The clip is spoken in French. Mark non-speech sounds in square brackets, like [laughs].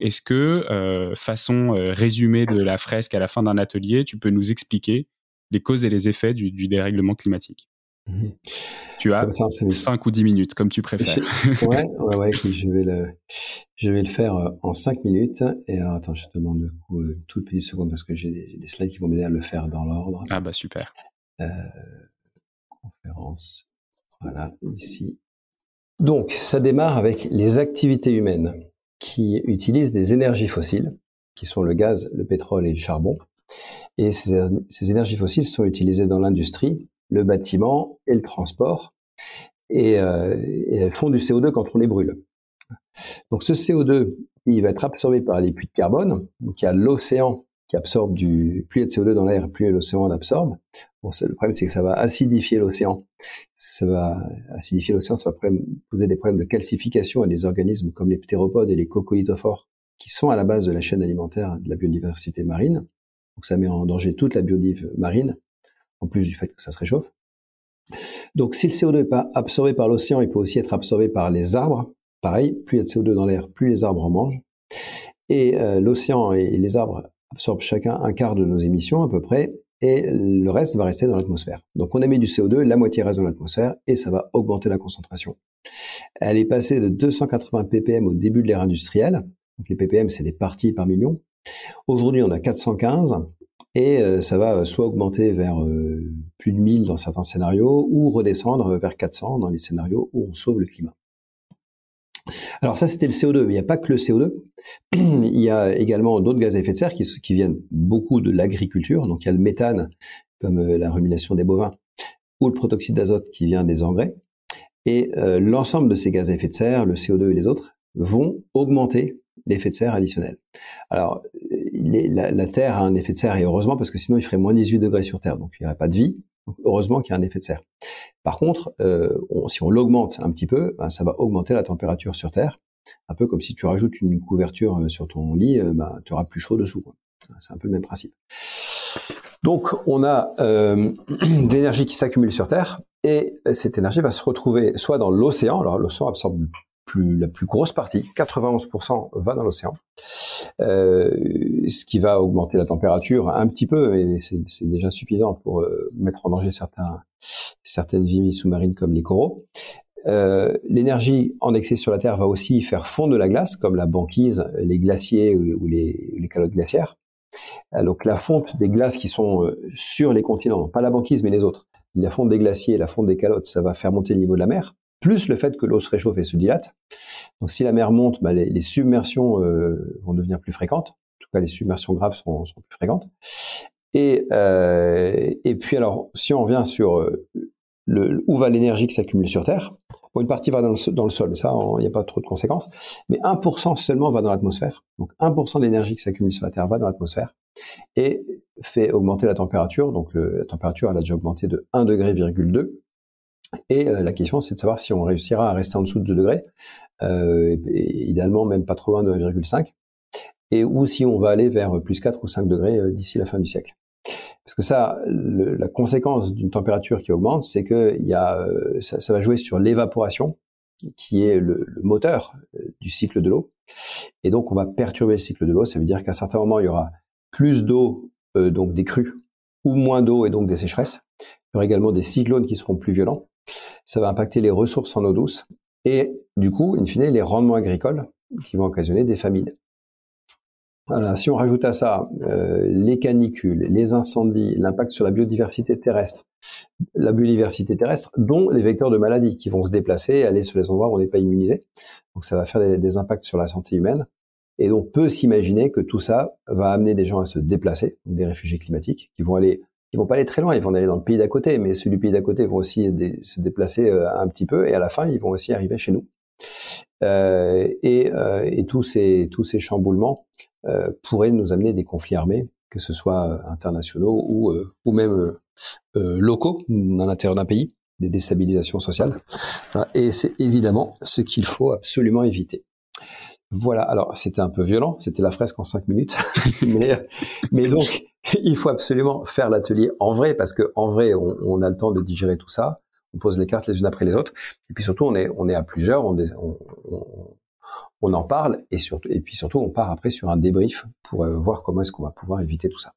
est-ce que, euh, façon euh, résumée de la fresque à la fin d'un atelier, tu peux nous expliquer les causes et les effets du, dérèglement climatique? Mhm. Tu as 5 ou 10 minutes, comme tu préfères. [laughs] ouais, ouais, ouais je, vais le, je vais le faire euh, en 5 minutes. Et alors, attends, je te demande du coup une toute petite seconde parce que j'ai des, des, slides qui vont m'aider à le faire dans l'ordre. Ah bah super. conférence. Voilà, ici. Donc, ça démarre avec les activités humaines qui utilisent des énergies fossiles, qui sont le gaz, le pétrole et le charbon. Et ces, énergies fossiles sont utilisées dans l'industrie, le bâtiment et le transport. Et, euh, elles font du CO2 quand on les brûle. Donc ce CO2, il va être absorbé par les puits de carbone. Donc il y a l'océan qui absorbe du plus il y a de CO2 dans l'air, plus l'océan l'absorbe. Bon, le problème c'est que ça va acidifier l'océan. Ça va acidifier l'océan, ça va poser des problèmes de calcification à des organismes comme les ptéropodes et les coccolithophores qui sont à la base de la chaîne alimentaire de la biodiversité marine. Donc ça met en danger toute la biodive marine, en plus du fait que ça se réchauffe. Donc si le CO2 n'est pas absorbé par l'océan, il peut aussi être absorbé par les arbres. Pareil, plus il y a de CO2 dans l'air, plus les arbres en mangent. Et euh, l'océan et les arbres absorbe chacun un quart de nos émissions à peu près, et le reste va rester dans l'atmosphère. Donc on a mis du CO2, la moitié reste dans l'atmosphère, et ça va augmenter la concentration. Elle est passée de 280 ppm au début de l'ère industrielle. Donc les ppm, c'est des parties par million. Aujourd'hui, on a 415, et euh, ça va soit augmenter vers euh, plus de 1000 dans certains scénarios, ou redescendre vers 400 dans les scénarios où on sauve le climat. Alors ça, c'était le CO2, mais il n'y a pas que le CO2. [clears throat] il y a également d'autres gaz à effet de serre qui, viennent beaucoup de l'agriculture. Donc il y a le méthane, comme euh, la rumination des bovins, ou le protoxyde d'azote qui vient des engrais. Et euh, l'ensemble de ces gaz à effet de serre, le CO2 et les autres, vont augmenter l'effet de serre additionnel. Alors, la, la, Terre a un effet de serre, et heureusement, parce que sinon il ferait moins 18 degrés sur Terre, donc il n'y aurait pas de vie heureusement qu'il y a un effet de serre. Par contre, euh, si on l'augmente un petit peu, ben, ça va augmenter la température sur Terre. Un peu comme si tu rajoutes une couverture euh, sur ton lit, euh, ben, tu auras plus chaud dessous. C'est un peu le même principe. Donc, on a [clears throat] de l'énergie qui s'accumule sur Terre, et cette énergie va se retrouver soit dans l'océan, alors l'océan absorbe la plus grosse partie, 91% va dans l'océan, euh, ce qui va augmenter la température un petit peu, mais c'est déjà suffisant pour euh, mettre en danger certaines vies sous-marines comme les coraux. Euh, l'énergie en excès sur la Terre va aussi faire fondre de la glace, comme la banquise, les glaciers ou, les, les, calottes glaciaires. donc la fonte des glaces qui sont sur les continents, pas la banquise mais les autres, la fonte des glaciers, la fonte des calottes, ça va faire monter le niveau de la mer plus le fait que l'eau se réchauffe et se dilate. Donc si la mer monte, bah, les, submersions euh, vont devenir plus fréquentes. En tout cas, les submersions graves sont, plus fréquentes. Et, euh, et puis alors, si on revient sur euh, le, où va l'énergie qui s'accumule sur Terre, une partie va dans le, sol, ça, il n'y a pas trop de conséquences, mais 1% seulement va dans l'atmosphère. Donc 1% de l'énergie qui s'accumule sur la Terre va dans l'atmosphère et fait augmenter la température. Donc la température, elle a déjà augmenté de 1 degré, et euh, la question, c'est de savoir si on réussira à rester en dessous de 2 degrés, euh, idéalement même pas trop loin de 1,5, et ou si on va aller vers plus 4 ou 5 degrés euh, d'ici la fin du siècle. Parce que ça, la conséquence d'une température qui augmente, c'est que y a, ça, ça, va jouer sur l'évaporation, qui est le, le, moteur du cycle de l'eau. Et donc, on va perturber le cycle de l'eau. Ça veut dire qu'à certains moments, il y aura plus d'eau, donc des crues, ou moins d'eau et donc des sécheresses. Il y aura également des cyclones qui seront plus violents ça va impacter les ressources en eau douce et du coup, in fine, les rendements agricoles qui vont occasionner des famines. Si on rajoute à ça euh, les canicules, les incendies, l'impact sur la biodiversité terrestre, la biodiversité terrestre, dont les vecteurs de maladies qui vont se déplacer, aller sur les endroits où on n'est pas immunisé. Donc ça va faire des, des, impacts sur la santé humaine. Et donc peut s'imaginer que tout ça va amener des gens à se déplacer, des réfugiés climatiques, qui vont aller ils vont pas aller très loin, ils vont aller dans le pays d'à côté, mais ceux du pays d'à côté vont aussi se déplacer euh, un petit peu, et à la fin, ils vont aussi arriver chez nous. Euh, et, euh, et, tous ces tous ces chamboulements euh, pourraient nous amener des conflits armés, que ce soit internationaux ou ou même locaux dans l'intérieur d'un pays, des déstabilisations sociales. Et c'est évidemment ce qu'il faut absolument éviter. Voilà, alors c'était un peu violent, c'était la fresque en cinq minutes, [laughs] mais, mais donc [laughs] il faut absolument faire l'atelier en vrai parce que en vrai on, a le temps de digérer tout ça, on pose les cartes les unes après les autres, et puis surtout on est on est à plusieurs, on, on, on en parle et surtout, et puis surtout, on part après sur un débrief pour voir comment est-ce qu'on va pouvoir éviter tout ça.